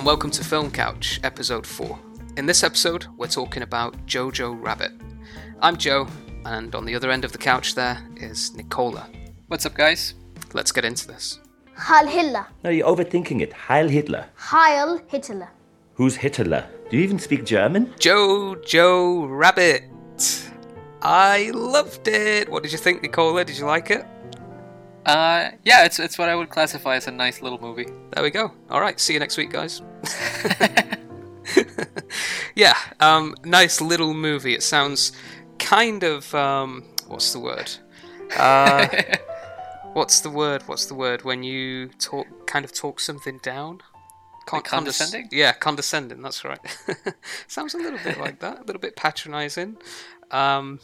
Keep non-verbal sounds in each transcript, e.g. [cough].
and welcome to Film Couch, episode 4. In this episode, we're talking about Jojo Rabbit. I'm Joe, and on the other end of the couch there is Nicola. What's up, guys? Let's get into this. Heil Hitler. No, you're overthinking it. Heil Hitler. Heil Hitler. Who's Hitler? Do you even speak German? Jojo Rabbit! I loved it! What did you think, Nicola? Did you like it? Uh, yeah, it's it's what I would classify as a nice little movie. There we go. All right, see you next week, guys. [laughs] [laughs] yeah, um, nice little movie. It sounds kind of um, what's the word? Uh, [laughs] what's the word? What's the word when you talk kind of talk something down? Con- Like condescending? condes- yeah, condescending. That's right. sounds a little bit like that. A little bit patronising. Um,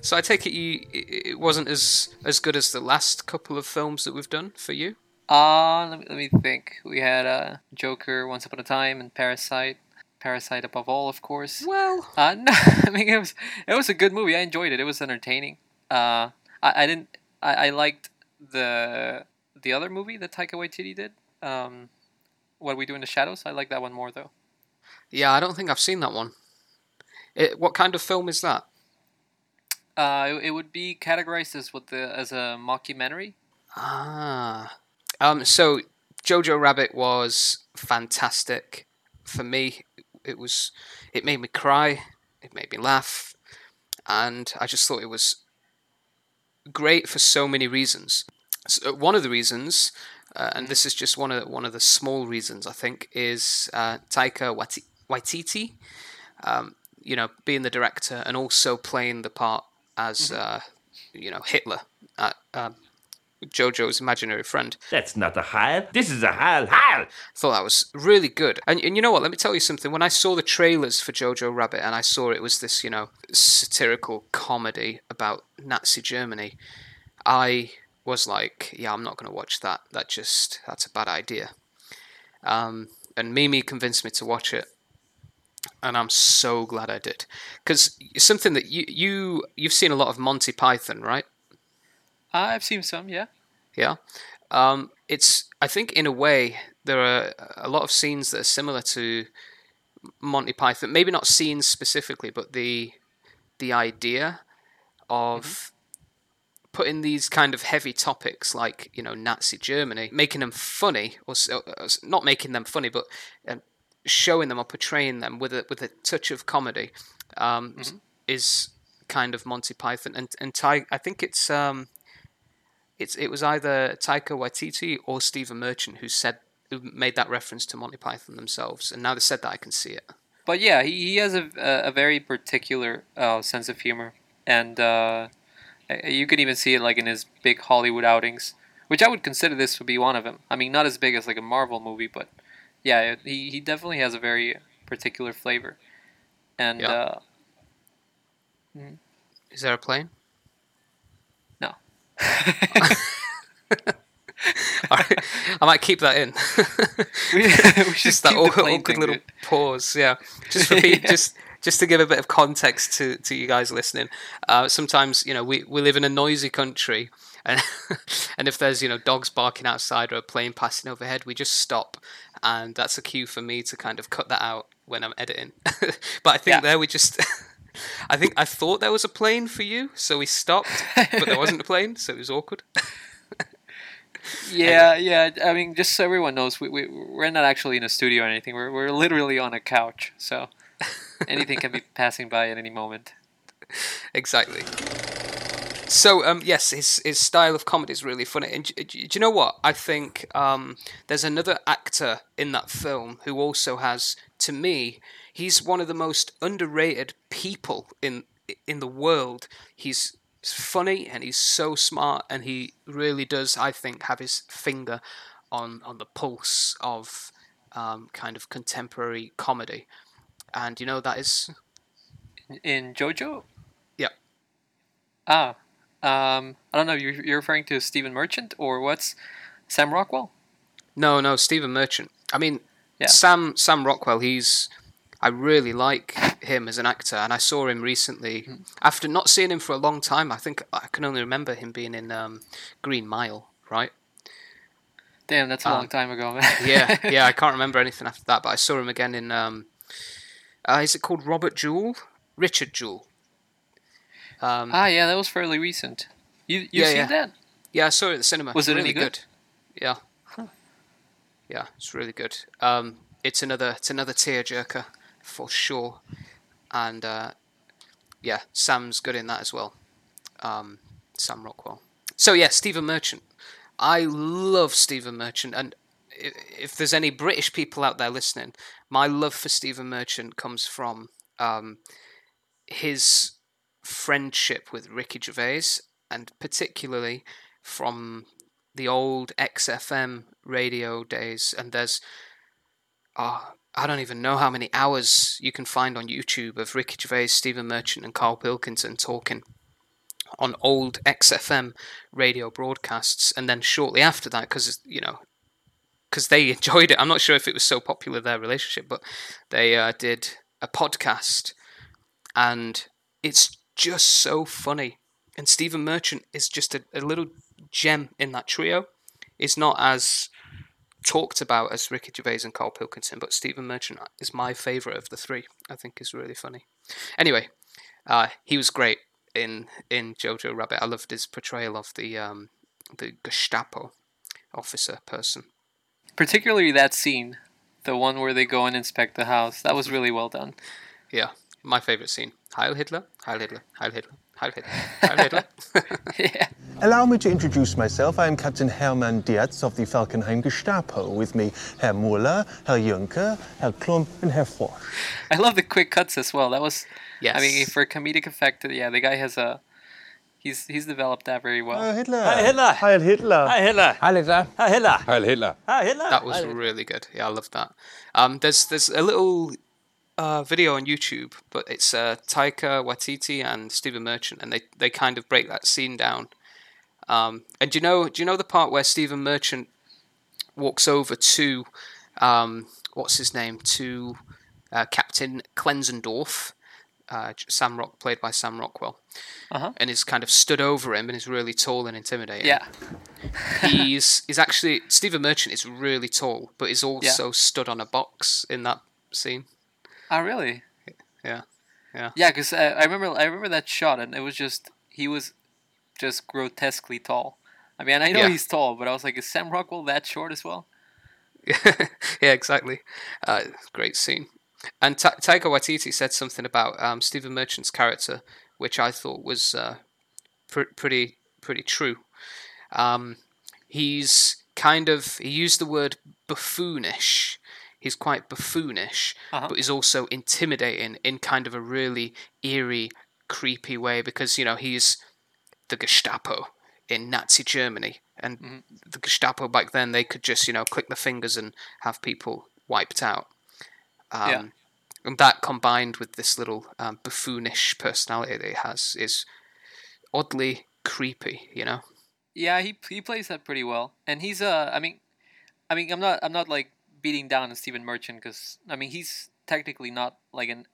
so I take it you it wasn't as as good as the last couple of films that we've done for you. Uh, let me, let me think. We had uh, Joker, Once Upon a Time, and Parasite. Parasite above all, of course. Well, Uh, no, [laughs] I mean it was it was a good movie. I enjoyed it. It was entertaining. Uh, I, I didn't. I, I liked the the other movie that Taika Waititi did. Um, what we do in the shadows. I like that one more though. Yeah, I don't think I've seen that one. It, what kind of film is that? Uh, it, it would be categorized as what the as a mockumentary. Ah, um, so Jojo Rabbit was fantastic for me. It was, it made me cry, it made me laugh, and I just thought it was great for so many reasons. So one of the reasons, uh, and this is just one of one of the small reasons I think, is uh, Taika Waititi. Um, you know, being the director and also playing the part as uh, you know Hitler, uh, um, Jojo's imaginary friend. That's not a Heil. This is a Heil. Heil! thought that was really good. And, and you know what? Let me tell you something. When I saw the trailers for Jojo Rabbit and I saw it was this, you know, satirical comedy about Nazi Germany, I was like, yeah, I'm not going to watch that. That just, that's a bad idea. Um, and Mimi convinced me to watch it. And I'm so glad I did. Because something that you, you, you've seen a lot of Monty Python, right? Uh, I've seen some, yeah. Yeah. Um, it's I think in a way there are a lot of scenes that are similar to Monty Python. Maybe not scenes specifically, but the the idea of putting these kind of heavy topics like you know Nazi Germany, making them funny, or uh, s- not making them funny, but um, showing them or portraying them with a with a touch of comedy, um, is kind of Monty Python. And and Ty, I think it's um, it's it was either Taika Waititi or Stephen Merchant who said who made that reference to Monty Python themselves, and now they said that I can see it. But yeah, he, he has a, a, very particular uh, sense of humor, and uh, you can even see it like in his big Hollywood outings, which I would consider this to be one of them. I mean, not as big as like a Marvel movie, but yeah, he he definitely has a very particular flavor, and Yeah. uh, Is there a plane? no, [laughs] right, I might keep that in. [laughs] we, we [laughs] just that awkward, awkward little pause. Yeah, just repeat, Yeah. just just to give a bit of context to, to you guys listening. Uh, sometimes you know we, we live in a noisy country, and and if there's you know dogs barking outside or a plane passing overhead, we just stop, and that's a cue for me to kind of cut that out when I'm editing. [laughs] but I think Yeah. there we just. [laughs] I think I thought there was a plane for you, so we stopped, but there wasn't a plane, so it was awkward. [laughs] Yeah, yeah. I mean, just so everyone knows, we, we we're not actually in a studio or anything. We're we're literally on a couch, so anything can be passing by at any moment. exactly. So um, yes, his his style of comedy is really funny. And do you know what? I think um, there's another actor in that film who also has, to me, he's one of the most underrated people in in the world. He's funny and he's so smart, and he really does, I think, have his finger on on the pulse of um, kind of contemporary comedy. And you know that is In JoJo, yeah. ah, um, I don't know. You're you're referring to Stephen Merchant or what's Sam Rockwell? No, no, Stephen Merchant. I mean, Yeah. Sam Sam Rockwell. He's I really like him as an actor, and I saw him recently Hmm. after not seeing him for a long time. I think I can only remember him being in um, Green Mile, right? Damn, that's a Um, long time ago, man. [laughs] yeah, [laughs] yeah. I can't remember anything after that, but I saw him again in. Um, uh, is it called Robert Jewell? Richard Jewell. Um, ah, yeah, that was fairly recent. You you Yeah, seen yeah. that? yeah, I saw it at the cinema. Was it really any good? Yeah. Yeah, it's really good. Um, it's another it's another tearjerker for sure, and uh, yeah, Sam's good in that as well. Um, Sam Rockwell. So yeah, Stephen Merchant. I love Stephen Merchant, and if there's any British people out there listening, my love for Stephen Merchant comes from um, his friendship with Ricky Gervais, and particularly from the old XFM radio days. And there's, oh, I don't even know how many hours you can find on YouTube of Ricky Gervais, Stephen Merchant, and Carl Pilkington talking on old XFM radio broadcasts. And then shortly after that, because you know, because they [laughs] enjoyed it. I'm not sure if it was so popular their relationship, but they uh, did a podcast, and it's just so funny. And Stephen Merchant is just a, a little gem in that trio. It's not as talked about as Ricky Gervais and Carl Pilkington, but Stephen Merchant is my favourite of the three. I think is really funny. Anyway, uh, he was great in in Jojo Rabbit. I loved his portrayal of the um, the Gestapo officer person. Particularly that scene, the one where they go and inspect the house. That was really well done. Yeah, my favourite scene. Heil Hitler, Heil Hitler, Heil Hitler, Heil Hitler, Heil Hitler. yeah. Allow me to introduce myself. I am Captain Hermann Deertz of the Falkenheim Gestapo. With me, Herr Muller, Herr Juncker, Herr Klump, and Herr Frosch. I love the quick cuts as well. That was yes. I mean for comedic effect, yeah, the guy has a he's he's developed that very well. Heil Hitler. Heil Hitler. Heil Hitler. Hi, Hitler. Hi, Hitler. Hi, Hitler. Heil Hitler. Hi, Hitler. That was really good. Yeah, I love that. Um, there's there's a little uh, video on YouTube, but it's uh, Taika Waititi and Stephen Merchant, and they, they kind of break that scene down. Um, and do you know do you know the part where Stephen Merchant walks over to um, what's his name to uh, Captain Klenzendorf, uh, Sam Rock played by Sam Rockwell, Uh-huh. and is kind of stood over him and is really tall and intimidating Yeah. he's he's actually Stephen Merchant is really tall, but he's also stood on a box in that scene. Oh really? Yeah, yeah, Yeah, because I, I remember I remember that shot, and it was just he was just grotesquely tall. I mean, I know Yeah. he's tall, but I was like, is Sam Rockwell that short as well? [laughs] yeah, exactly. Uh, great scene. And Ta- Taika Waititi said something about um, Stephen Merchant's character, which I thought was uh, pr- pretty pretty true. Um, he's kind of he used the word buffoonish. He's quite buffoonish, Uh-huh. but he's also intimidating in kind of a really eerie, creepy way because you know he's the Gestapo in Nazi Germany, and the Gestapo back then they could just you know click the fingers and have people wiped out. Um, Yeah. And that combined with this little um, buffoonish personality that he has is oddly creepy, you know. Yeah, he he plays that pretty well, and he's uh, I mean, I mean, I'm not I'm not like beating down on Stephen Merchant because I mean he's technically not like an.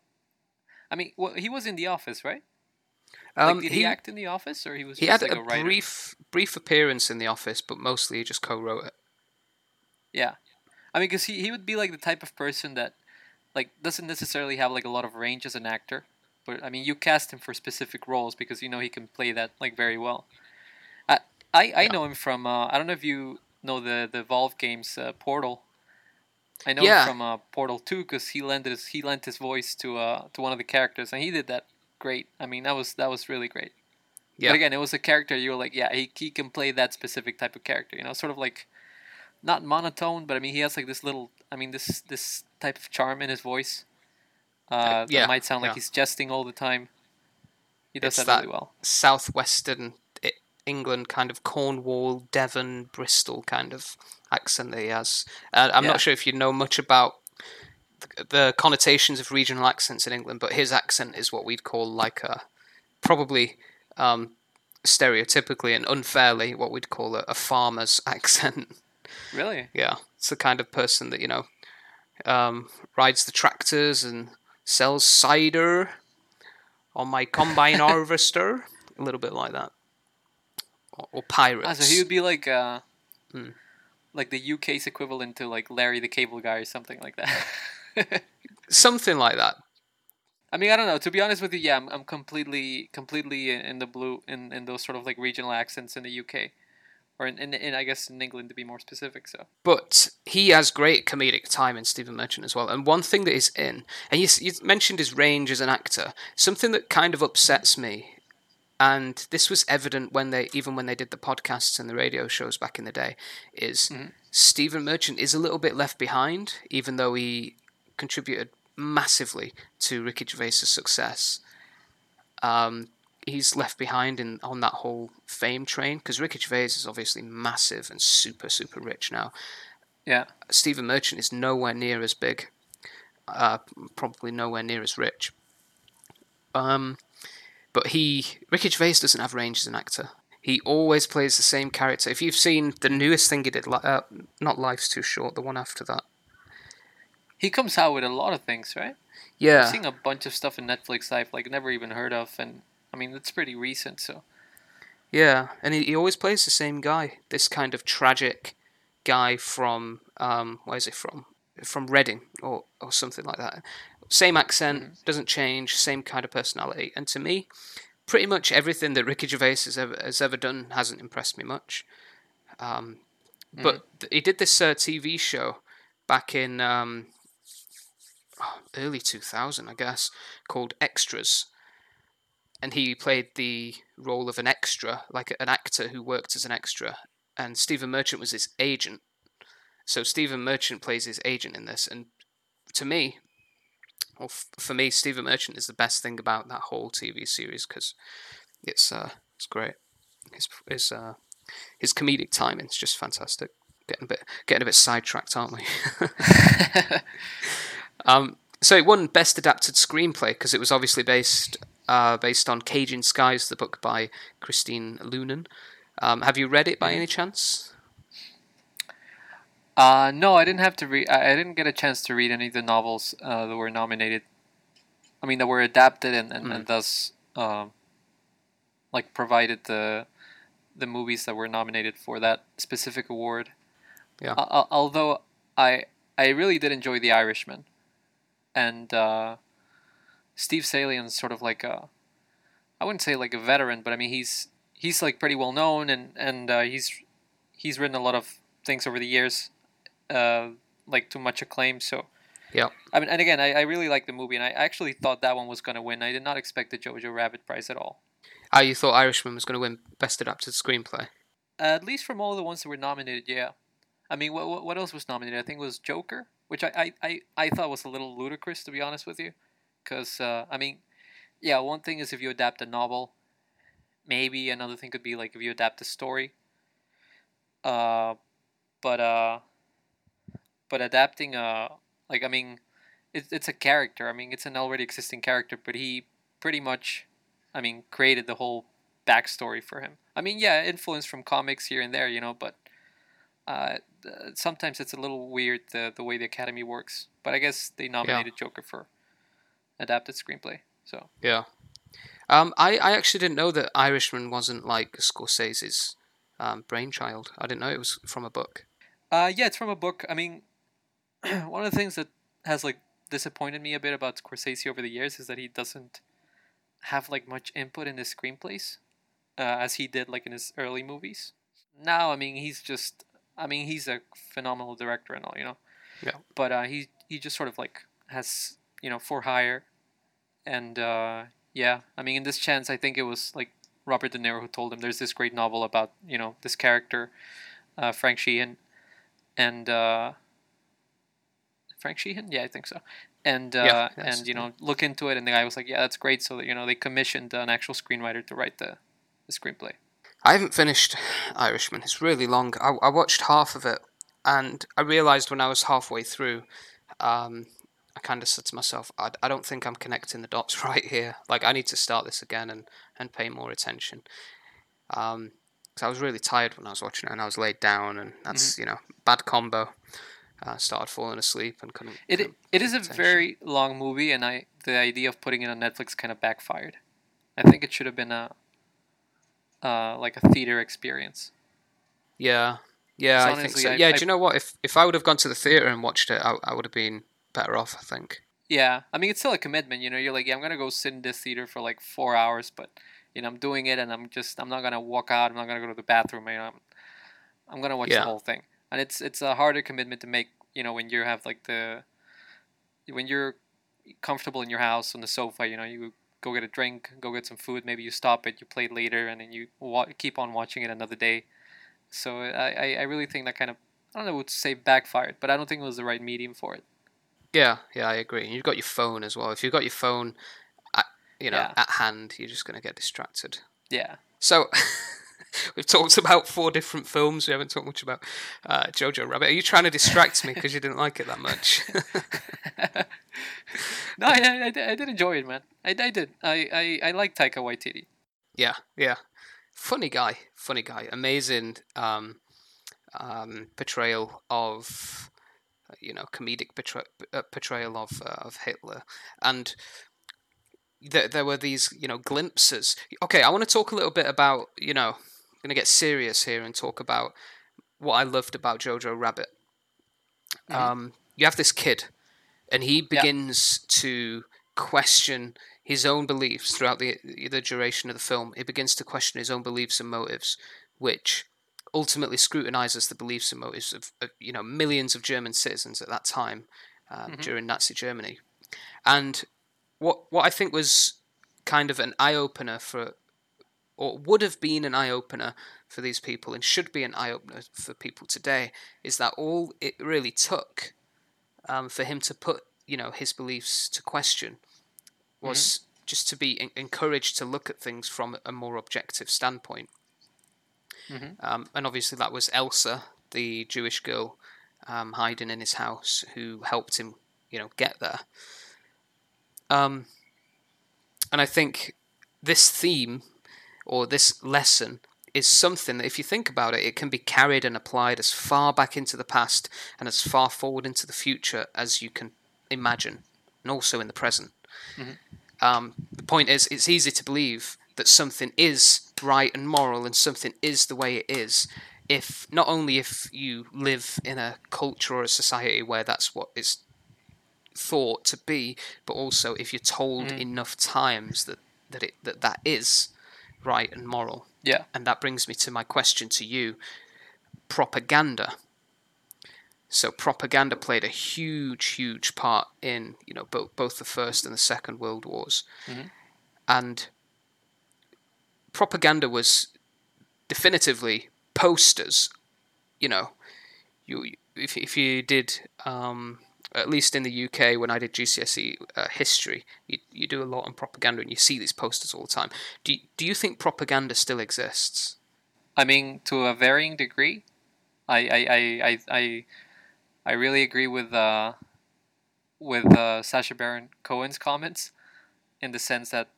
I mean, well, he was in The Office, right? Um, like, did he, act in The Office, or he was He just had like a, a, writer? brief brief appearance in the office, but mostly he just co-wrote it. Yeah, I mean, because he he would be like the type of person that, like, doesn't necessarily have like a lot of range as an actor, but I mean, you cast him for specific roles because you know he can play that like very well. I I, I know him from uh, I don't know if you know the the Valve games uh, Portal. I know Yeah. from uh, Portal Two because he lent his he lent his voice to uh to one of the characters and he did that great. I mean, that was that was really great. Yeah. But again, it was a character you were like, yeah, he he can play that specific type of character. You know, sort of like not monotone, but I mean, he has like this little, I mean, this this type of charm in his voice. Uh, yeah, that might sound like yeah. he's jesting all the time. He does It's that, that really well. southwestern England kind of Cornwall, Devon, Bristol kind of accent that he has. Uh, I'm Yeah. not sure if you know much about the, the connotations of regional accents in England, but his accent is what we'd call like a probably um, stereotypically and unfairly what we'd call a, a farmer's [laughs] accent. Really? Yeah, it's the kind of person that you know um, rides the tractors and sells cider on my combine [laughs] harvester. A little bit like that, or, or pirates. Ah, so he would be like, uh, Hmm. like the UK's equivalent to like Larry the Cable Guy or something like that. [laughs] Something like that. I mean, I don't know. To be honest with you, yeah, I'm, I'm completely completely in, in the blue in, in those sort of like regional accents in the UK, or in, in, in I guess in England to be more specific. So But he has great comedic time in Stephen Merchant, as well. And one thing that is in, and you, you mentioned his range as an actor, something that kind of upsets me, and this was evident when they, even when they did the podcasts and the radio shows back in the day, is Stephen Merchant is a little bit left behind, even though he contributed massively to Ricky Gervais's success. Um, he's left behind in on that whole fame train because Ricky Gervais is obviously massive and super super rich now. yeah, Stephen Merchant is nowhere near as big, uh, probably nowhere near as rich. Um, but he, Ricky Gervais doesn't have range as an actor. He always plays the same character. If you've seen the newest thing he did, uh, not Life's Too Short, the one after that. he comes out with a lot of things, right? Yeah, I'm seeing a bunch of stuff in Netflix I've like never even heard of, and I mean it's pretty recent. So yeah, and he, he always plays the same guy. This kind of tragic guy from um, where's it from? From Reading or or something like that. Same accent, doesn't change, same kind of personality. And to me, pretty much everything that Ricky Gervais has ever has ever done hasn't impressed me much. Um, but th- he did this uh, TV show back in um, early 2000, I guess, called Extras. And he played the role of an extra, like an actor who worked as an extra. And Stephen Merchant was his agent. So Stephen Merchant plays his agent in this. And to me, well, f- for me, Stephen Merchant is the best thing about that whole TV series because it's uh, it's great. His his uh, his comedic timing is just fantastic. Getting a bit getting a bit sidetracked, aren't we? [laughs] [laughs] um, so it won Best Adapted Screenplay because it was obviously based uh, based on Caging Skies, the book by Christine Leunens. Um, have you read it by any chance? Uh, no, I didn't have to read. I I didn't get a chance to read any of the novels uh, that were nominated. I mean, that were adapted and and, and thus um, like provided the the movies that were nominated for that specific award. Yeah. Al- although I I really did enjoy The Irishman, and uh, Steve Zaillian's sort of like a I wouldn't say like a veteran, but I mean he's he's like pretty well known and and uh, he's he's written a lot of things over the years, uh, like too much acclaim. So Yeah. I mean, and again, I, I really like the movie, and I actually thought that one was gonna win. I did not expect the Jojo Rabbit prize at all. Ah, you thought Irishman was going to win Best Adapted Screenplay? at least from all the ones that were nominated, yeah. I mean, what what- what else was nominated? I think it was Joker, which I I, I, I thought was a little ludicrous to be honest with you, because uh, I mean, yeah, one thing is if you adapt a novel, maybe another thing could be like if you adapt a story. Uh, but uh, but adapting uh like I mean, it's it's a character. I mean, it's an already existing character, but he pretty much, I mean, created the whole backstory for him. I mean, yeah, influence from comics here and there, you know, but uh, sometimes it's a little weird the the way the Academy works. But I guess they nominated Joker for adapted screenplay. So Yeah. Um, I, I actually didn't know that Irishman wasn't like Scorsese's um, brainchild. I didn't know it was from a book. Uh, yeah, it's from a book. I mean, [clears throat] one of the things that has like disappointed me a bit about Scorsese over the years is that he doesn't have like much input in his screenplays, uh, as he did like in his early movies. Now, I mean, he's just, I mean, he's a phenomenal director and all, you know. Yeah. But uh, he he just sort of like has you know for hire, and uh, yeah, I mean, in this chance, I think it was like Robert De Niro who told him there's this great novel about you know this character, uh, Frank Sheeran, and uh, Frank Sheeran, yeah, I think so, and uh, Yeah, and you know look into it, and the guy was like, yeah, that's great. So that you know they commissioned an actual screenwriter to write the, the screenplay. I haven't finished Irishman. It's really long. I, I watched half of it, and I realized when I was halfway through, um, I kind of said to myself, I, I don't think I'm connecting the dots [laughs] right here. Like, I need to start this again and, and pay more attention. Um, because I was really tired when I was watching it, and I was laid down, and that's you know bad combo. Uh, started falling asleep and couldn't. It couldn't it pay a attention. very long movie, and I the idea of putting it on Netflix kind of backfired. I think it should have been a uh, like a theater experience. Yeah, Yeah, I think so. I- yeah, I- do you know what? If if I would have gone to the theater and watched it, I, I would have been better off. I think. Yeah, I mean it's still a commitment. You know, you're like, yeah, I'm gonna go sit in this theater for like four hours, but you know, I'm doing it, and I'm just, I'm not gonna walk out. I'm not gonna go to the bathroom. You know, I'm, I'm gonna watch Yeah. the whole thing, and it's it's a harder commitment to make. You know, when you have like the, when you're comfortable in your house on the sofa, you know, you go get a drink, go get some food, maybe you stop it, you play it later, and then you wa- keep on watching it another day. So I, I, really think that kind of, I don't know what to say backfired, but I don't think it was the right medium for it. Yeah, yeah, I agree. And you've got your phone as well. If you've got your phone, at, you know, Yeah. at hand, you're just going to get distracted. Yeah. So [laughs] [laughs] we've talked about four different films. We haven't talked much about uh, Jojo Rabbit. Are you trying to distract me because you didn't like it that much? [laughs] No, I, I, I did- I did enjoy it, man. I, I did. I, I, I like Taika Waititi. yeah, yeah. Funny guy, funny guy. Amazing um, um, portrayal of, you know, comedic portray- uh, portrayal of uh, of Hitler, and there there were these, you know, glimpses. Okay, I want to talk a little bit about, you know, I'm gonna get serious here and talk about what I loved about Jojo Rabbit. Um, you have this kid, and he begins to question his own beliefs throughout the the duration of the film. He begins to question his own beliefs and motives, which ultimately scrutinizes the beliefs and motives of, of you know millions of German citizens at that time um, during Nazi Germany. And what what I think was kind of an eye opener for, or would have been an eye opener for these people, and should be an eye opener for people today, is that all it really took um, for him to put you know his beliefs to question was just to be en- encouraged to look at things from a more objective standpoint. Um, and obviously, that was Elsa, the Jewish girl um, hiding in his house, who helped him, you know, get there. Um, and I think this theme or this lesson is something that, if you think about it, it can be carried and applied as far back into the past and as far forward into the future as you can imagine, and also in the present. Um, the point is, it's easy to believe that something is right and moral and something is the way it is if not only if you live in a culture or a society where that's what is thought to be, but also if you're told enough times that that it that that is right and moral. Yeah. And that brings me to my question to you: propaganda. So propaganda played a huge, huge part in you know both both the first and the second world wars, and propaganda was definitively posters. You know, you if if you did um, at least in the UK when I did GCSE uh, history, you you do a lot on propaganda and you see these posters all the time. Do do you think propaganda still exists? I mean, to a varying degree, I I, I, I, I, I really agree with uh, with uh, Sacha Baron Cohen's comments, in the sense that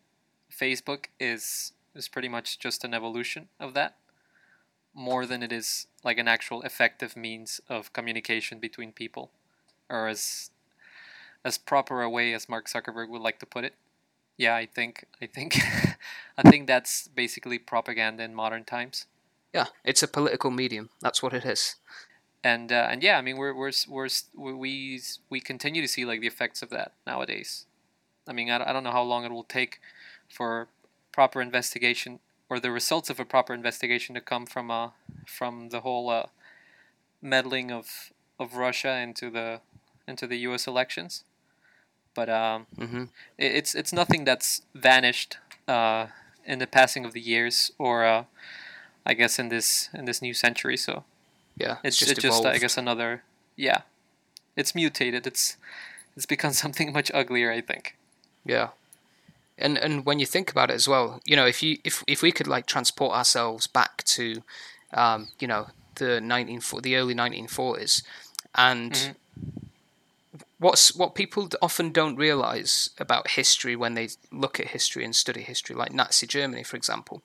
Facebook is is pretty much just an evolution of that, more than it is like an actual effective means of communication between people, or as as proper a way as Mark Zuckerberg would like to put it. Yeah, I think I think [laughs] I think that's basically propaganda in modern times. Yeah, it's a political medium. That's what it is. and uh, and yeah, I mean we're we're we're we we continue to see like the effects of that nowadays. I mean I, don't- I don't know how long it will take for proper investigation or the results of a proper investigation to come from uh from the whole uh, meddling of of Russia into the into the U.S. elections. But um, hmm it, it's it's nothing that's vanished uh, in the passing of the years or uh, I guess in this in this new century. So Yeah, it's just it's just I guess another yeah. It's mutated. It's it's become [laughs] something much uglier. I think. Yeah. And and when you think about it as well, you know, if you if if we could like transport ourselves back to, um, you know, the nineteen the early nineteen forties, and what's what people often don't realize about history when they look at history and study history, like Nazi Germany, for example,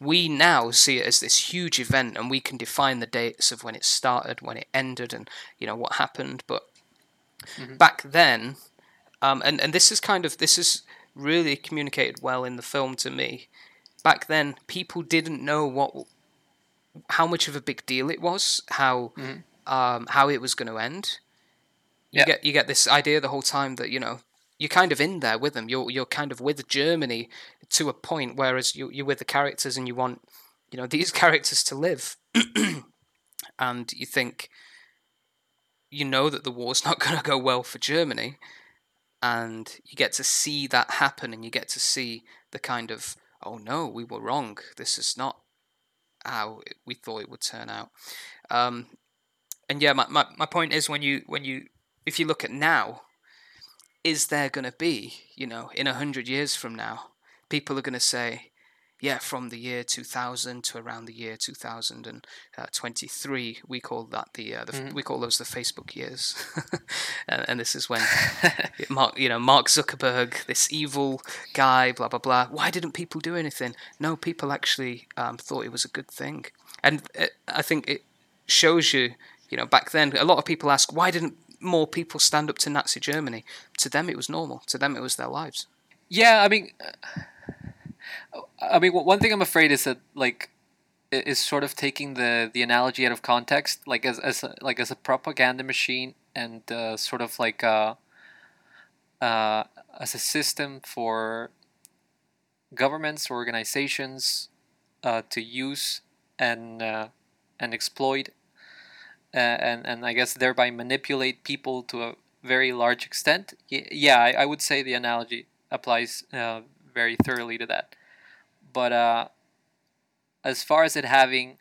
we now see it as this huge event, and we can define the dates of when it started, when it ended, and you know what happened. But back then, um, and and this is kind of this is really communicated well in the film to me. Back then, people didn't know what how much of a big deal it was, how um, how it was going to end. You Yeah. get you get this idea the whole time that you know you're kind of in there with them. You're you're kind of with Germany to a point, whereas you you're with the characters and you want you know [laughs] these characters to live, [clears throat] and you think you know that the war's not [laughs] going to go well for Germany, and you get to see that happen, and you get to see the kind of oh no, we were wrong. This is not how we thought it would turn out. Um, and yeah, my, my, my point is when you when you if you look at now, is there going to be you know in a hundred years from now, people are going to say, yeah, from the year 2000 to around the year 2023, we call that the, uh, the we call those the Facebook years, [laughs] and, and this is when [laughs] Mark, you know, Mark Zuckerberg, this evil guy, blah blah blah. Why didn't people do anything? No, people actually um, thought it was a good thing, and uh, I think it shows you, you know, back then a lot of people ask why didn't more people stand up to Nazi Germany? To them, it was normal. To them, it was their lives. Yeah, I mean, I mean, one thing I'm afraid is that like is sort of taking the the analogy out of context, like as as a, like as a propaganda machine and uh, sort of like uh, uh, as a system for governments or organizations uh, to use and uh, and exploit and and I guess thereby manipulate people to a very large extent. Yeah, I, I would say the analogy applies uh, very thoroughly to that. But uh, as far as it having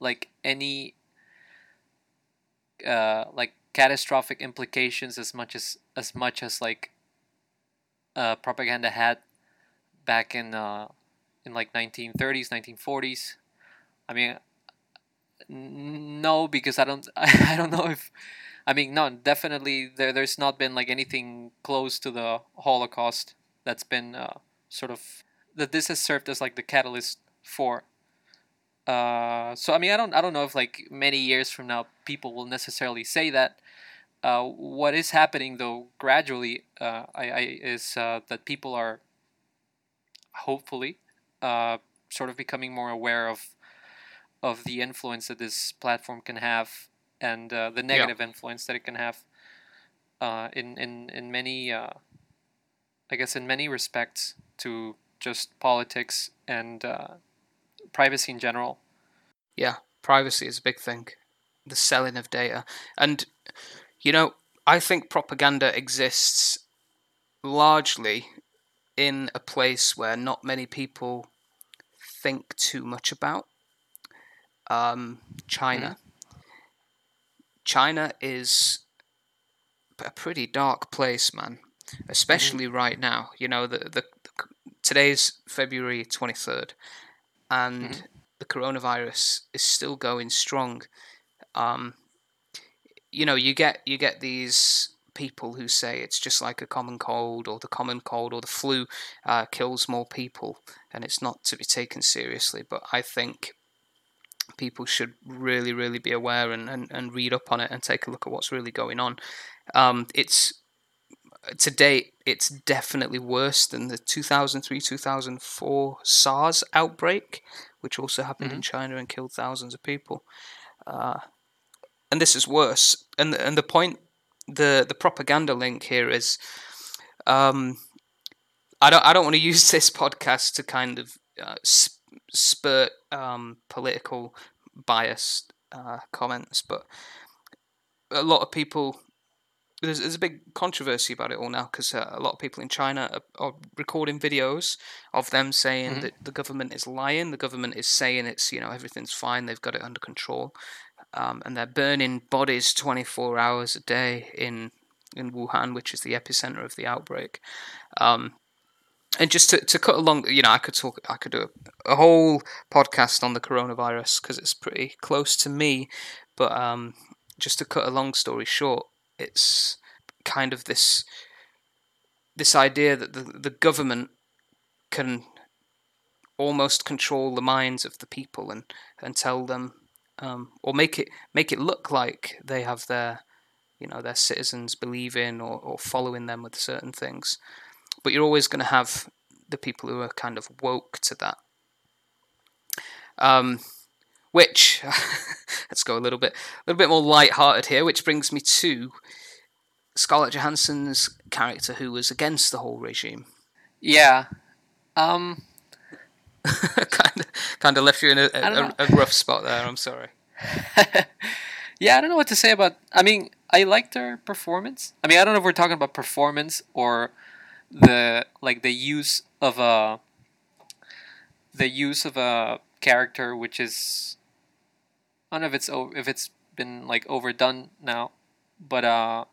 like any uh, like catastrophic implications as much as as much as like propaganda had back in uh, in like 1930s 1940s i mean no because i don't [laughs] i don't know if i mean no definitely there, there's not been like anything close to the holocaust that's been uh, sort of that this has served as like the catalyst for uh, so I mean, I don't, I don't know if like many years from now people will necessarily say that. Uh, what is happening though, gradually, uh, I, I is uh, that people are hopefully uh, sort of becoming more aware of of the influence that this platform can have and uh, the negative influence that it can have uh, in in in many, uh, I guess, in many respects to just politics and uh, privacy in general. Yeah, privacy is a big thing. The selling of data. And, you know, I think propaganda exists largely in a place where not many people think too much about. Um, China. China is a pretty dark place, man. Especially right now. You know, the, the, the today's February twenty third, and the coronavirus is still going strong. Um, you know, you get you get these people who say it's just like a common cold, or the common cold, or the flu uh, kills more people, and it's not to be taken seriously. But I think people should really, really be aware and, and, and read up on it and take a look at what's really going on. Um, it's to date, it's definitely worse than the 2003 2004 SARS outbreak, which also happened in China and killed thousands of people. Uh, and this is worse. And the, and the point, the the propaganda link here is, um, I don't I don't want to use [laughs] this podcast to kind of uh, sp- spurt um, political biased uh, comments, but a lot of people there's, there's a big controversy about it all now because uh, a lot of people in China are, are recording videos of them saying that the government is lying. The government is saying it's you know everything's fine. They've got it under control, um, and they're burning bodies 24 hours a day in in Wuhan, which is the epicenter of the outbreak. Um, and just to, to cut along, you know, I could talk, I could do a, a whole podcast on the coronavirus because it's pretty close to me. But um, just to cut a long story short, it's kind of this this idea that the the government can almost control the minds of the people and and tell them um, or make it make it look like they have their you know their citizens believe in or, or following them with certain things but you're always going to have the people who are kind of woke to that um, which [laughs] let's go a little bit a little bit more light-hearted here, which brings me to Scarlett Johansson's character who was against the whole regime. Yeah. Um. kind of kind of left you in a, a, a rough spot there. I'm sorry. [laughs] yeah, I don't know what to say about. I mean, I liked her performance. I mean, I don't know if we're talking about performance or the like the use of a the use of a character which is I don't know if it's if it's been like overdone now, but uh,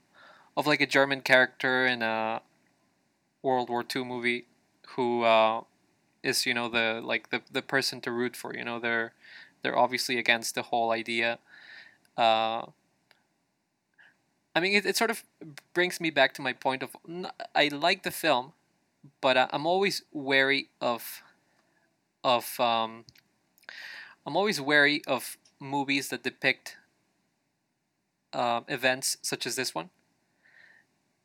of like a German character in a World War II movie who uh, is you know the like the the person to root for. You know they're they're obviously against the whole idea. Uh, I mean, it, it sort of brings me back to my point of I like the film, but I, I'm always wary of of um, I'm always wary of movies that depict uh, events such as this one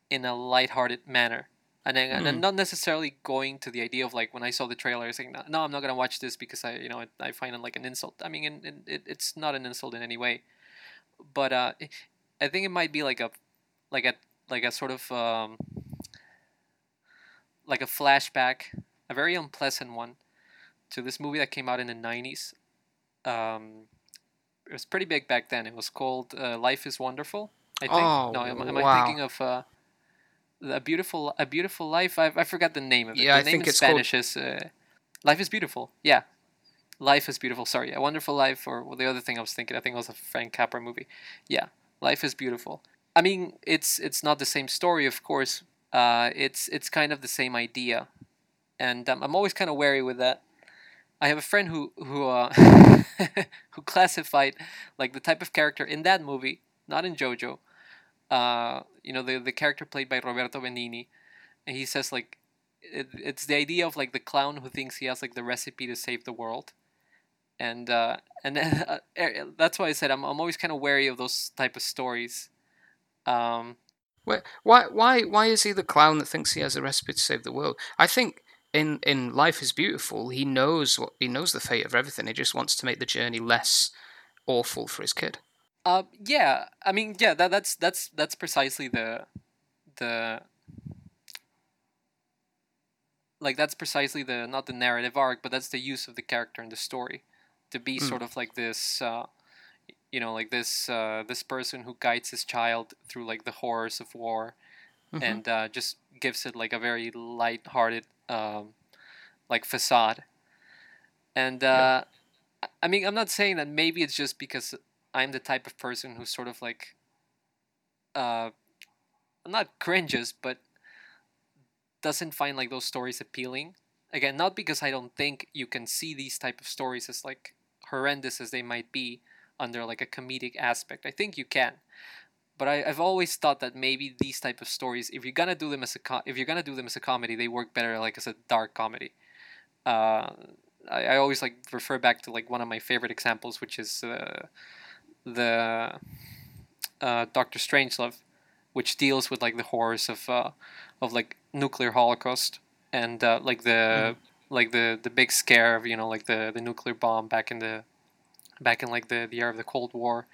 in a lighthearted manner. And, then, and I'm not necessarily going to the idea of like when I saw the trailer, saying no, no I'm not gonna watch this because I, you know, I, I find it like an insult. I mean, it, it's not an insult in any way, but uh, I think it might be like a, like a, like a sort of, um, like a flashback, a very unpleasant one, to this movie that came out in the '90s. Um, it was pretty big back then. It was called uh, Life is Wonderful. I think. Oh, no, am, am I thinking of uh, a beautiful a beautiful life? I I forgot the name of it. Yeah, the I name think in it's called- Spanish is uh, Life is Beautiful. Yeah, Life is Beautiful. Sorry, A Wonderful Life, or well, the other thing I was thinking. I think it was a Frank Capra movie. Yeah, Life is Beautiful. I mean, it's it's not the same story, of course. Uh, it's it's kind of the same idea, and um, I'm always kind of wary with that. I have a friend who who uh, [laughs] who classified like the type of character in that movie, not in JoJo. Uh, you know, the the character played by Roberto Benigni, and he says like it, it's the idea of like the clown who thinks he has like the recipe to save the world, and uh, and [laughs] uh, that's why I said I'm I'm always kind of wary of those type of stories. Um, Why, why, why, why is he the clown that thinks he has a recipe to save the world? I think in in Life is Beautiful, he knows what he knows the fate of everything. He just wants to make the journey less awful for his kid. Uh, yeah, I mean, yeah, that, that's that's that's precisely the the like that's precisely the not the narrative arc, but that's the use of the character in the story to be sort of like this, uh, you know, like this uh, this person who guides his child through like the horrors of war, and uh, just gives it like a very light-hearted um, like facade. And uh, I- I mean, I'm not saying that maybe it's just because I'm the type of person who sort of like, uh, not cringes, but doesn't find like those stories appealing. Again, not because I don't think you can see these type of stories as like horrendous as they might be under like a comedic aspect. I think you can, but I, I've always thought that maybe these type of stories, if you're gonna do them as a if you're gonna do them as a comedy, they work better like as a dark comedy. Uh, I, I always like refer back to like one of my favorite examples, which is uh, the uh, Doctor Strangelove, which deals with like the horrors of uh, of like nuclear holocaust and uh, like the like the the big scare of you know like the the nuclear bomb back in the back in like the the era of the Cold War.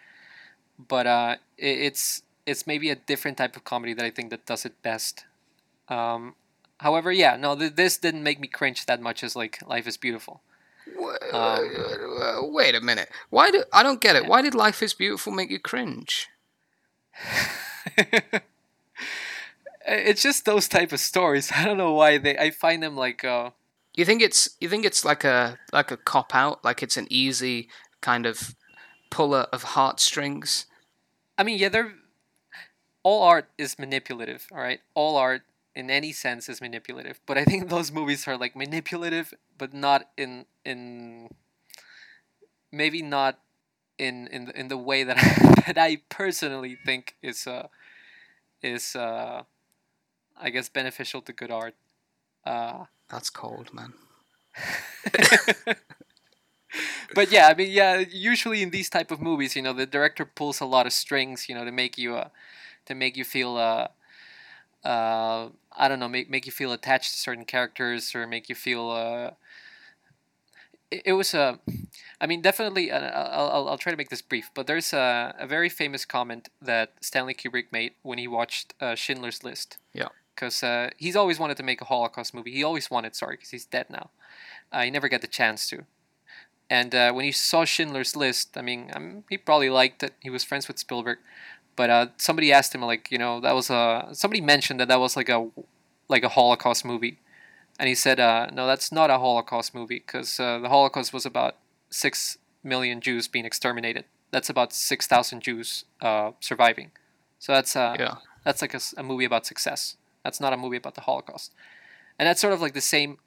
But uh, it, it's it's maybe a different type of comedy that I think that does it best. Um, however, yeah, no, th- this didn't make me cringe that much as like Life is Beautiful. Uh, wait a minute. Why do I don't get it? Why did Life is Beautiful make you cringe? [laughs] it's just those type of stories. [laughs] I don't know why they. I find them like uh, You think it's you think it's like a like a cop out, like it's an easy kind of puller of heartstrings. I mean, yeah, they're all art is manipulative. All right, all art in any sense is manipulative. But I think [laughs] those movies are like manipulative, but not in in maybe not in in the- in the way that I, [laughs] that I personally think is uh is uh I guess beneficial to good art. Uh, That's cold, man. [laughs] [laughs] but yeah, I mean, yeah. Usually in these type of movies, you know, the director pulls a lot of strings, you know, to make you, uh, to make you feel, uh, uh, I don't know, make make you feel attached to certain characters or make you feel, uh, it, it was a. I mean, definitely. Uh, I'll, I'll, I'll try to make this brief, but there's a, a very famous comment that Stanley Kubrick made when he watched uh, Schindler's List. Yeah. Because uh, he's always wanted to make a Holocaust movie. He always wanted, sorry, because he's dead now. Uh, he never got the chance to. And uh, when he saw Schindler's List, I mean, um, he probably liked it. He was friends with Spielberg, but uh, somebody asked him, like, you know, that was a somebody mentioned that that was like a like a Holocaust movie, and he said, uh, no, that's not a Holocaust movie because uh, the Holocaust was about six million Jews being exterminated. That's about six thousand Jews uh, surviving. So that's uh, Yeah. that's like a, a movie about success. That's not a movie about the Holocaust. And that's sort of like the same,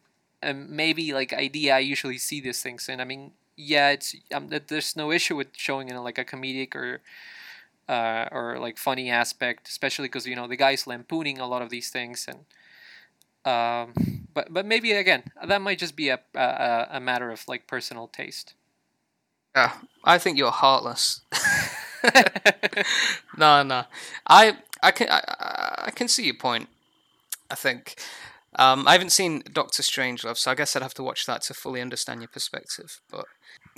um, maybe like idea I usually see these things in. I mean, yeah, it's um, there's no issue with showing in like a comedic or uh, or like funny aspect, especially because you know the guy's lampooning a lot of these things and. Um, but but maybe again that might just be a, a a matter of like personal taste. Yeah, I think you're heartless. [laughs] no, no, I, I can, I- I can see your point. I think. Um, I haven't seen Doctor Strangelove, so I guess I'd have to watch that to fully understand your perspective. But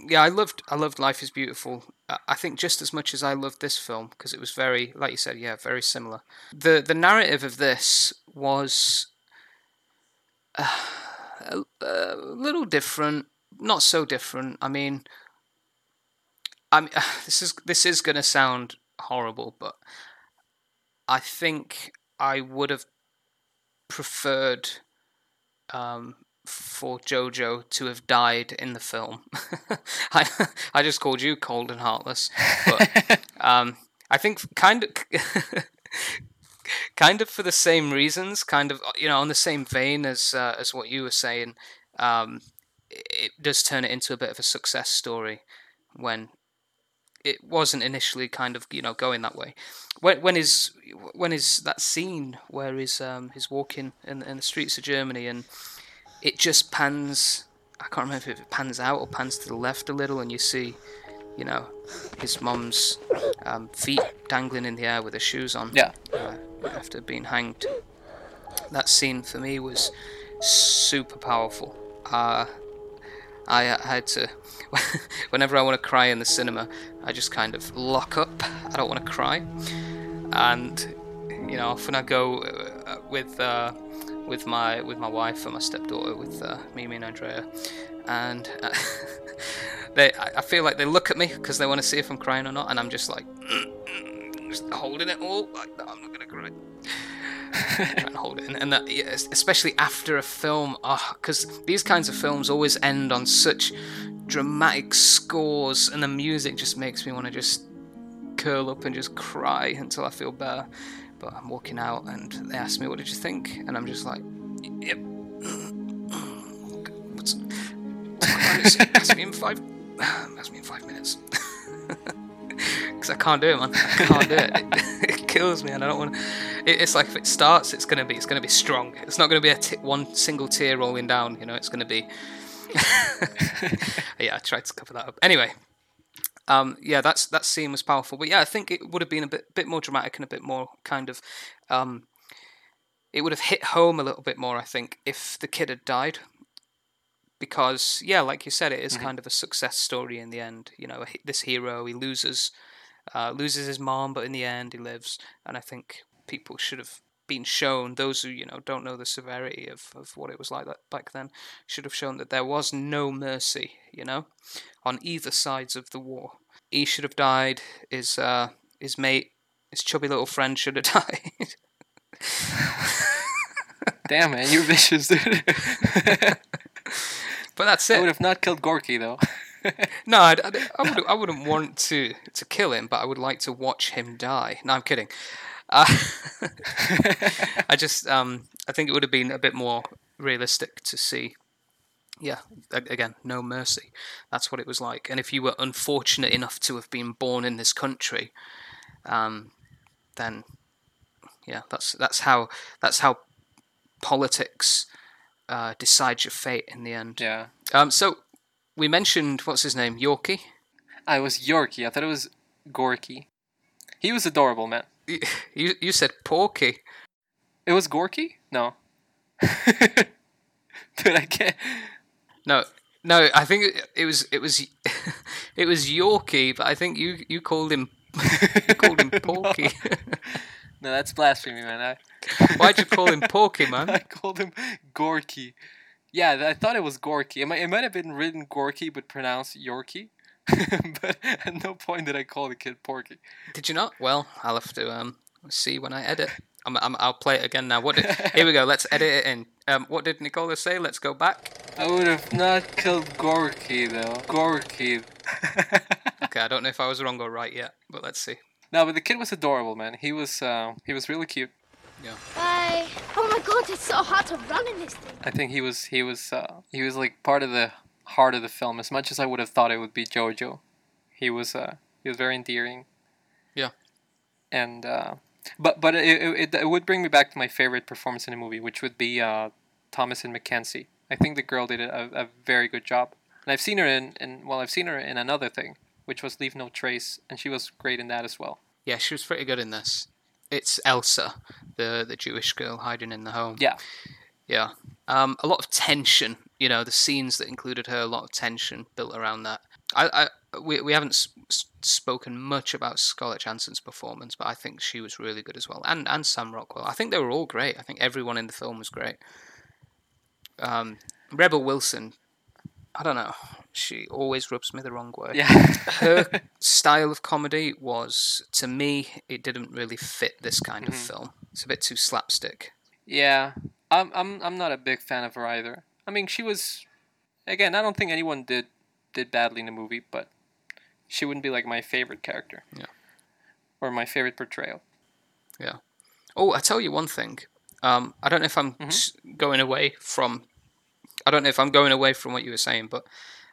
yeah, I loved, I loved Life Is Beautiful. I- think just as much as I loved this film because it was very, like you said, yeah, very similar. the The narrative of this was a, a little different, not so different. I mean, I mean, [sighs] this is this is gonna sound horrible, but I think I would have preferred um, for Jojo to have died in the film. [laughs] I I just called you cold and heartless, but [laughs] um, I think kind of. [laughs] kind of for the same reasons, kind of you know on the same vein as uh, as what you were saying. Um, it, it does turn it into a bit of a success story when it wasn't initially kind of you know going that way. When when is when is that scene where he's um he's walking in in the streets of Germany and it just pans. I can't remember if it pans out or pans to the left a little, and you see, you know, his mum's um, feet dangling in the air with her shoes on Yeah. uh, after being hanged. That scene for me was super powerful. Uh, I uh, had to, [laughs] whenever I want to cry in the cinema, I just kind of lock up. I don't want to cry, and you know, often I go uh, with uh, with my with my wife and my stepdaughter, with uh, Mimi and Andrea, and uh, [laughs] they I feel like they look at me because they want to see if I'm crying or not, and I'm just like [clears throat] just holding it all like no, I'm not gonna cry. Try and hold it, in. and that, especially after a film, ah, because these kinds of films always end on such dramatic scores, and the music just makes me want to just curl up and just cry until I feel better. But I'm walking out, and they ask me, "What did you think?" And I'm just like, "Yep." What's ask me in five. [sighs] Ask me in five minutes. [laughs] Because I can't do it, man. I can't do it. it. [laughs] It kills me, and I don't want. It, it's like if it starts, it's gonna be, it's gonna be strong. It's not gonna be a t- one single tear rolling down. You know, it's gonna be. [laughs] yeah, I tried to cover that up. Anyway, um, yeah, that's that scene was powerful. But yeah, I think it would have been a bit bit more dramatic and a bit more kind of. Um, it would have hit home a little bit more, I think, if the kid had died. Because yeah, like you said, it is kind of a success story in the end. You know, this hero he loses, uh, loses his mom, but in the end he lives. And I think people should have been shown those who you know don't know the severity of, of what it was like that back then should have shown that there was no mercy you know on either sides of the war he should have died his uh his mate his chubby little friend should have [laughs] died [laughs] Damn man, you're vicious, dude. [laughs] but that's it. I would have not killed Gorky though. [laughs] no I'd, I'd, I, wouldn't, I wouldn't want to to kill him but i would like to watch him die. No i'm kidding. Uh, [laughs] i just um i think it would have been a bit more realistic to see. Yeah again no mercy. That's what it was like. And if you were unfortunate enough to have been born in this country um then yeah that's that's how that's how politics uh, decides your fate in the end yeah. um so we mentioned what's his name yorkie I was Yorkie. I thought it was Gorky. He was adorable, man. you you said porky It was Gorky? No. [laughs] Dude, I can't. no No, I think it, it was it was [laughs] it was Yorkie, but I think you you called him [laughs] you called him Porky. No, that's blasphemy, man. I, [laughs] Why'd you call him Porky, man? [laughs] I called him Gorky. Yeah, I thought it was Gorky. It might, it might have been written Gorky, but pronounced Yorkie. [laughs] but at no point did I call the kid Porky. Did you not? Well, I'll have to um see when I edit. I'm, I'm, I'll play it again now. What? Did, here we go. Let's edit it in. Um, what did Nicola say? Let's go back. I would have not killed Gorky though. Gorky. Okay, I don't know if I was wrong or right yet, but let's see. No, but the kid was adorable, man. He was uh, he was really cute. Yeah. Bye. Oh my god, it's so hard to run in this thing. I think he was he was uh, he was like part of the heart of the film. As much as I would have thought it would be Jojo, he was uh, he was very endearing. Yeah. And uh, but but it, it, it would bring me back to my favorite performance in the movie, which would be uh, Thomasin McKenzie. I think the girl did a, a very good job, and I've seen her in, in well, I've seen her in another thing, which was Leave No Trace, and she was great in that as well. Yeah, she was pretty good in this. It's Elsa, the the Jewish girl hiding in the home. Yeah, Yeah. Um, a lot of tension. You know, the scenes that included her, a lot of tension built around that. I, I we, we haven't s- spoken much about Scarlett Johansson's performance, but I think she was really good as well, and and Sam Rockwell. I think they were all great. I think everyone in the film was great. Um, Rebel Wilson, I don't know. She always rubs me the wrong way. yeah, [laughs] Her style of comedy was, to me, it didn't really fit this kind of film. It's a bit too slapstick. yeah. I'm I'm I'm not a big fan of her either. I mean, she was, again, I don't think anyone did did badly in the movie, but she wouldn't be like my favorite character. Yeah. Or my favorite portrayal. Yeah. Oh, I tell you one thing. Um, I don't know if I'm s- going away from. I don't know if I'm going away from what you were saying, but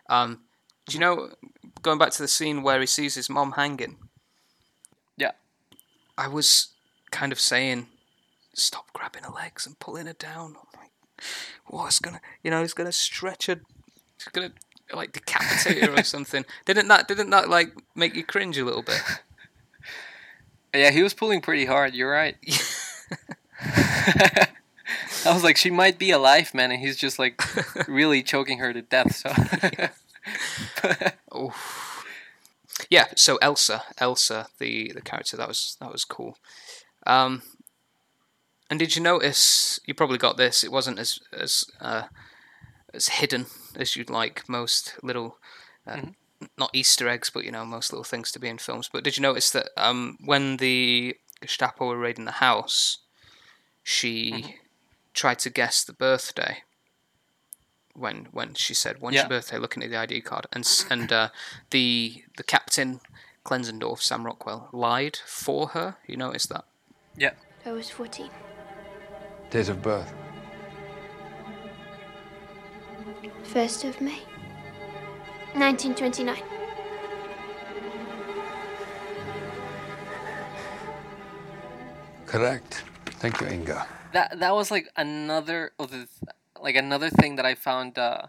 um, do you know, going back to the scene where he sees his mom hanging, Yeah. I was kind of saying, stop grabbing her legs and pulling her down. I'm like, what's gonna, you know, he's gonna stretch her, he's gonna like decapitate her or [laughs] something. Didn't that, didn't that like make you cringe a little bit? [laughs] Yeah, he was pulling pretty hard. You're right. [laughs] I was like, she might be alive, man, and he's just like really choking her to death. So [laughs] Oh, yeah. So Elsa, Elsa, the the character that was that was cool. Um, and did you notice? You probably got this. It wasn't as as uh, as hidden as you'd like most little. Uh, Not Easter eggs, but you know most little things to be in films. But did you notice that um, when the Gestapo were raiding the house, she tried to guess the birthday when when she said when's Yeah. your birthday looking at the ID card and and uh, the the captain Klenzendorf Sam Rockwell lied for her you noticed that yeah, I was 14. Date of birth. 1st of May. 1929. Correct. Thank you, Inga. That that was like another of the like another thing that I found. Uh,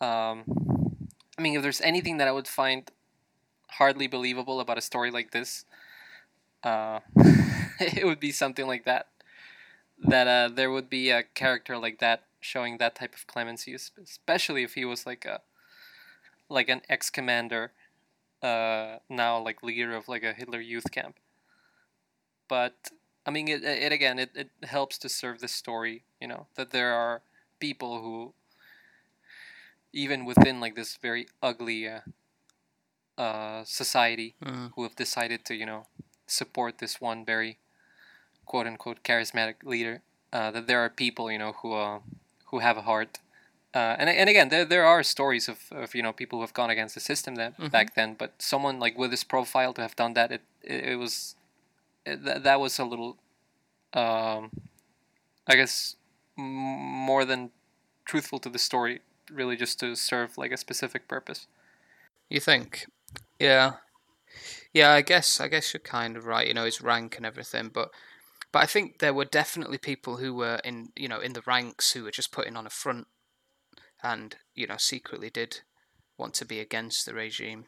um, I mean, if there's anything that I would find hardly believable about a story like this, uh, [laughs] it would be something like that. That uh, there would be a character like that showing that type of clemency, especially if he was like a like an ex commander, uh, now like leader of like a Hitler youth camp. But I mean, it, it again, it, it helps to serve the story, you know, that there are people who, even within like this very ugly uh, uh, society, Mm. who have decided to, you know, support this one very quote unquote charismatic leader. Uh, that there are people, you know, who uh, who have a heart. Uh, and, and again, there, there are stories of, of you know people who have gone against the system then back then, but someone like with this profile to have done that, it it, it was it, that, that was a little um, I guess m- more than truthful to the story, really just to serve like a specific purpose. you think? Yeah. Yeah I guess I guess you're kind of right you know his rank and everything but but I think there were definitely people who were in you know in the ranks who were just putting on a front and you know secretly did want to be against the regime.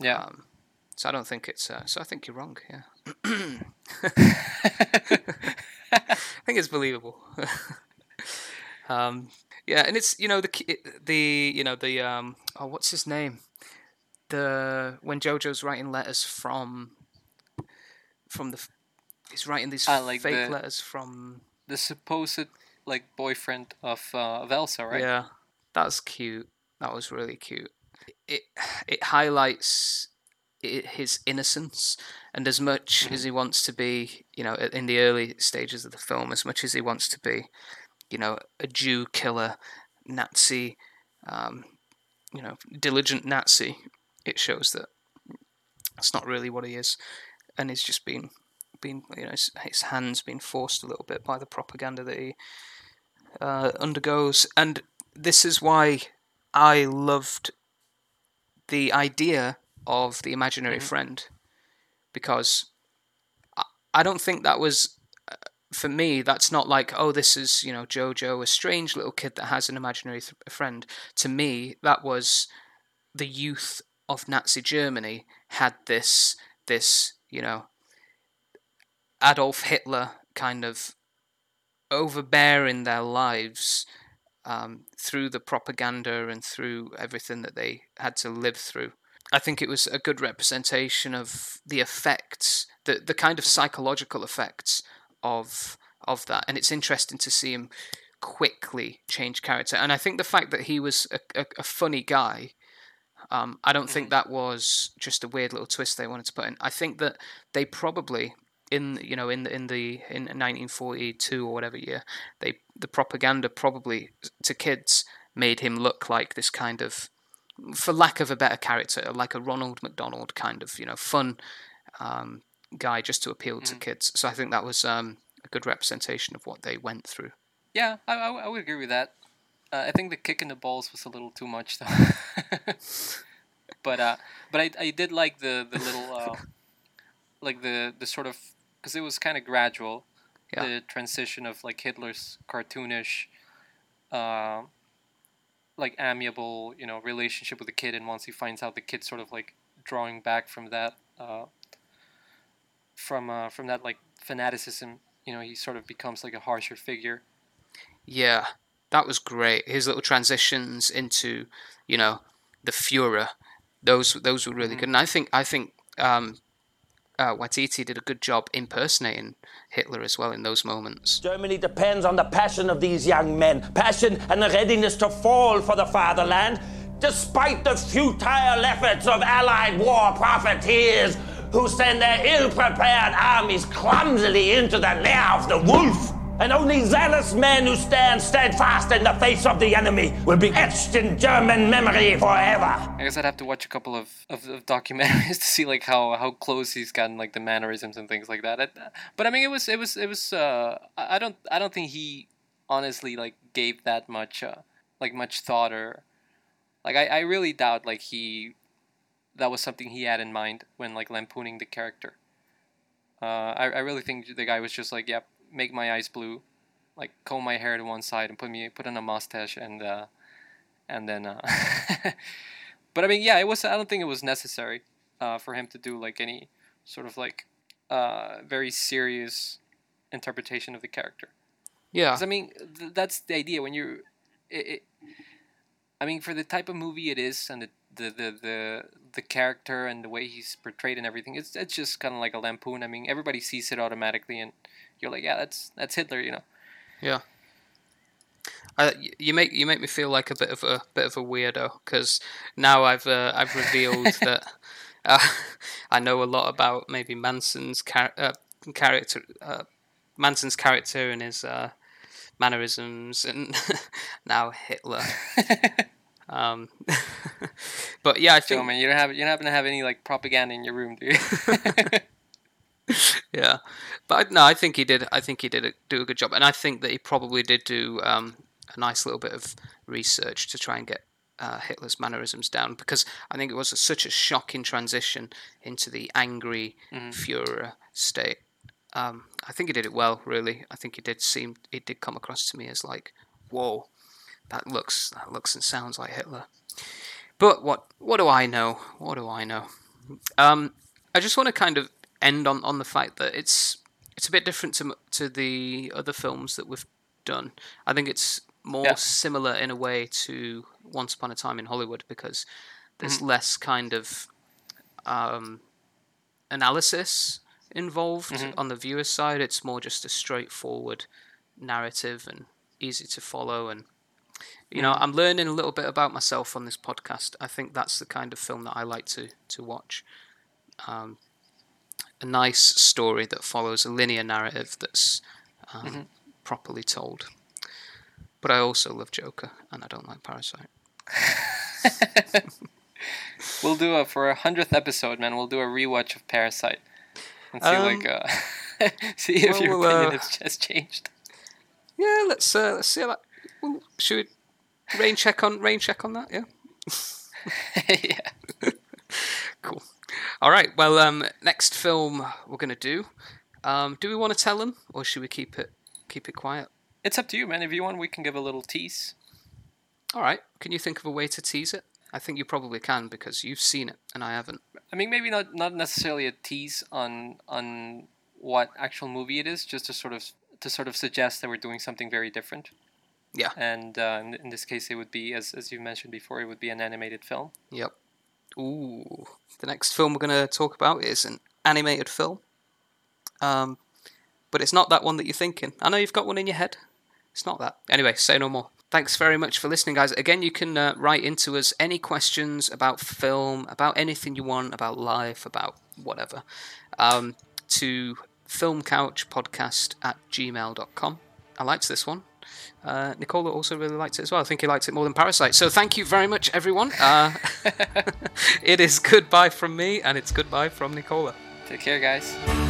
Yeah, Um, so I don't think it's. Uh, so I think you're wrong. Yeah. [clears throat] [laughs] I think it's believable. [laughs] um, Yeah, and it's you know the the you know the um oh what's his name the when Jojo's writing letters from from the he's writing these Ah, like fake the- letters from The supposed like boyfriend of uh, of Elsa, right? yeah that's cute that was really cute it it highlights his innocence and as much as he wants to be you know in the early stages of the film as much as he wants to be you know a Jew killer Nazi um, you know diligent Nazi it shows that that's not really what he is. And he's just been been you know his, his hands been forced a little bit by the propaganda that he uh, undergoes. And this is why I loved the idea of the imaginary friend because I, I don't think that was uh, for me that's not like oh this is you know Jojo a strange little kid that has an imaginary th- friend to me that was the youth of Nazi Germany had this this you know Adolf Hitler kind of overbearing their lives um, through the propaganda and through everything that they had to live through. I think it was a good representation of the effects, the the kind of psychological effects of of that, and it's interesting to see him quickly change character. And I think the fact that he was a, a, a funny guy, um, I don't think that was just a weird little twist they wanted to put in. I think that they probably in you know in the in the in 1942 or whatever year they the propaganda probably to kids made him look like this kind of for lack of a better character like a Ronald McDonald kind of you know fun um, guy just to appeal to kids so I think that was um, a good representation of what they went through Yeah, I, I, I would agree with that. Uh, I think the kick in the balls was a little too much, though. [laughs] but uh, but I, I did like the the little uh, like the the sort of because it was kind of gradual. Yeah. The transition of like Hitler's cartoonish, uh, like amiable, you know, relationship with the kid, and once he finds out the kid sort of like drawing back from that, uh, from uh, from that like fanaticism, you know, he sort of becomes like a harsher figure. Yeah, that was great. His little transitions into, you know, the Führer, those those were really good. And I think I think um, uh, Waititi did a good job impersonating Hitler as well in those moments. Germany depends on the passion of these young men, passion and the readiness to fall for the fatherland, despite the futile efforts of Allied war profiteers who send their ill prepared armies clumsily into the lair of the wolf. And only zealous men who stand steadfast in the face of the enemy will be etched in German memory forever. I guess I'd have to watch a couple of, of, of documentaries [laughs] to see like how, how close he's gotten like the mannerisms and things like that. I, but I mean, it was it was it was. Uh, I don't I don't think he honestly like gave that much uh, like much thought or like I, I really doubt like he that was something he had in mind when like lampooning the character. Uh, I I really think the guy was just like, yep, make my eyes blue, like comb my hair to one side and put me put on a mustache and uh, and then. Uh, [laughs] but I mean, yeah, it was. I don't think it was necessary uh, for him to do like any sort of like uh, very serious interpretation of the character. Yeah, 'Cause, I mean, th- that's the idea when. It, it, I mean, for the type of movie it is, and the the, the, the, the character and the way he's portrayed and everything, it's it's just kind of like a lampoon. I mean, everybody sees it automatically, and you're like, yeah, that's that's Hitler, you know. yeah. Uh, you make you make me feel like a bit of a bit of a weirdo because now I've uh, I've revealed [laughs] that uh, I know a lot about maybe Manson's char- uh, character, uh, Manson's character and his uh, mannerisms, and [laughs] now Hitler. [laughs] um, but yeah, I think mean, you don't have you don't happen to have any like propaganda in your room, do you? Yeah, but no, I think he did. I think he did a, do a good job, and I think that he probably did do um, a nice little bit of research to try and get uh, Hitler's mannerisms down because I think it was a, such a shocking transition into the angry Führer state. Um, I think he did it well, really. I think it did seem it did come across to me as like, whoa, that looks that looks and sounds like Hitler. But what what do I know? What do I know? Um, I just want to kind of end on, on the fact that it's it's a bit different to to the other films that we've done. I think it's more Yeah. similar in a way to Once Upon a Time in Hollywood because there's Mm-hmm. less kind of um, analysis involved Mm-hmm. on the viewer's side. It's more just a straightforward narrative and easy to follow. And you Mm-hmm. know, I'm learning a little bit about myself on this podcast. I think that's the kind of film that I like to to watch. Um, a nice story that follows a linear narrative that's um, Mm-hmm. properly told. But I also love Joker, and I don't like Parasite. [laughs] We'll do a for a hundredth episode, man. We'll do a rewatch of Parasite and see Um, like uh, [laughs] see if well, your we'll, opinion uh, has just changed. Yeah, let's uh, let's see. How that, well, should we rain check on rain check on that? Yeah. [laughs] yeah. All right. Well, um, next film we're gonna do. Um, do we want to tell them, or should we keep it keep it quiet? It's up to you, man. If you want, we can give a little tease. All right. Can you think of a way to tease it? I think you probably can because you've seen it and I haven't. I mean, maybe not not necessarily a tease on on what actual movie it is, just to sort of to sort of suggest that we're doing something very different. Yeah. And uh, in, in this case, it would be, as as you mentioned before, it would be an animated film. Yep. Ooh. The next film we're going to talk about is an animated film. Um, but it's not that one that you're thinking. I know you've got one in your head. It's not that. Anyway, say no more. Thanks very much for listening, guys. Again, you can uh, write into us any questions about film, about anything you want, about life, about whatever, um, to filmcouchpodcast at gmail.com. I liked this one. Uh, Nicola also really liked it as well. I think he liked it more than Parasite. So thank you very much, everyone. Uh, [laughs] it is goodbye from me, and it's goodbye from Nicola. Take care, guys.